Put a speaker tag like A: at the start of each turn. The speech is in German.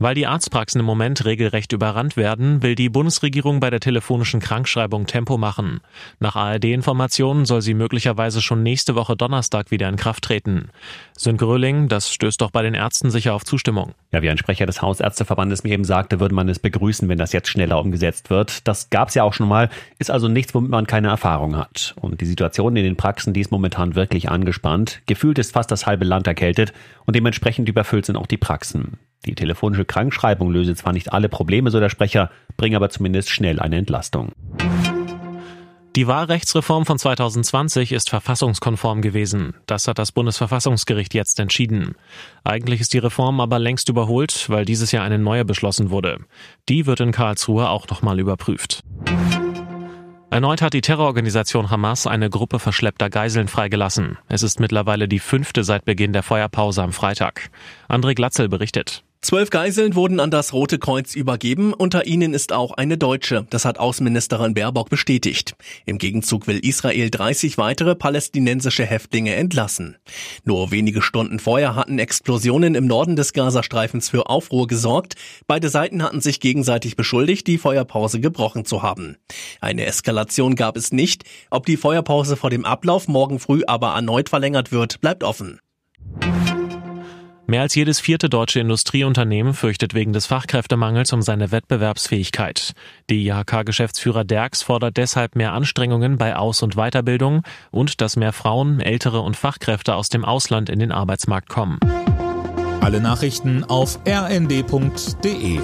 A: Weil die Arztpraxen im Moment regelrecht überrannt werden, will die Bundesregierung bei der telefonischen Krankschreibung Tempo machen. Nach ARD-Informationen soll sie möglicherweise schon nächste Woche Donnerstag wieder in Kraft treten. Sönke Röhling, das stößt doch bei den Ärzten sicher auf Zustimmung.
B: Ja, wie ein Sprecher des Hausärzteverbandes mir eben sagte, würde man es begrüßen, wenn das jetzt schneller umgesetzt wird. Das gab es ja auch schon mal, ist also nichts, womit man keine Erfahrung hat. Und die Situation in den Praxen, die ist momentan wirklich angespannt. Gefühlt ist fast das halbe Land erkältet und dementsprechend überfüllt sind auch die Praxen. Die telefonische Krankschreibung löse zwar nicht alle Probleme, so der Sprecher, bringe aber zumindest schnell eine Entlastung.
A: Die Wahlrechtsreform von 2020 ist verfassungskonform gewesen. Das hat das Bundesverfassungsgericht jetzt entschieden. Eigentlich ist die Reform aber längst überholt, weil dieses Jahr eine neue beschlossen wurde. Die wird in Karlsruhe auch nochmal überprüft. Erneut hat die Terrororganisation Hamas eine Gruppe verschleppter Geiseln freigelassen. Es ist mittlerweile die fünfte seit Beginn der Feuerpause am Freitag. André Glatzel berichtet.
C: Zwölf Geiseln wurden an das Rote Kreuz übergeben, unter ihnen ist auch eine Deutsche. Das hat Außenministerin Baerbock bestätigt. Im Gegenzug will Israel 30 weitere palästinensische Häftlinge entlassen. Nur wenige Stunden vorher hatten Explosionen im Norden des Gazastreifens für Aufruhr gesorgt. Beide Seiten hatten sich gegenseitig beschuldigt, die Feuerpause gebrochen zu haben. Eine Eskalation gab es nicht. Ob die Feuerpause vor dem Ablauf morgen früh aber erneut verlängert wird, bleibt offen.
A: Mehr als jedes vierte deutsche Industrieunternehmen fürchtet wegen des Fachkräftemangels um seine Wettbewerbsfähigkeit. Die IHK-Geschäftsführer Derks fordert deshalb mehr Anstrengungen bei Aus- und Weiterbildung und dass mehr Frauen, Ältere und Fachkräfte aus dem Ausland in den Arbeitsmarkt kommen.
D: Alle Nachrichten auf rnd.de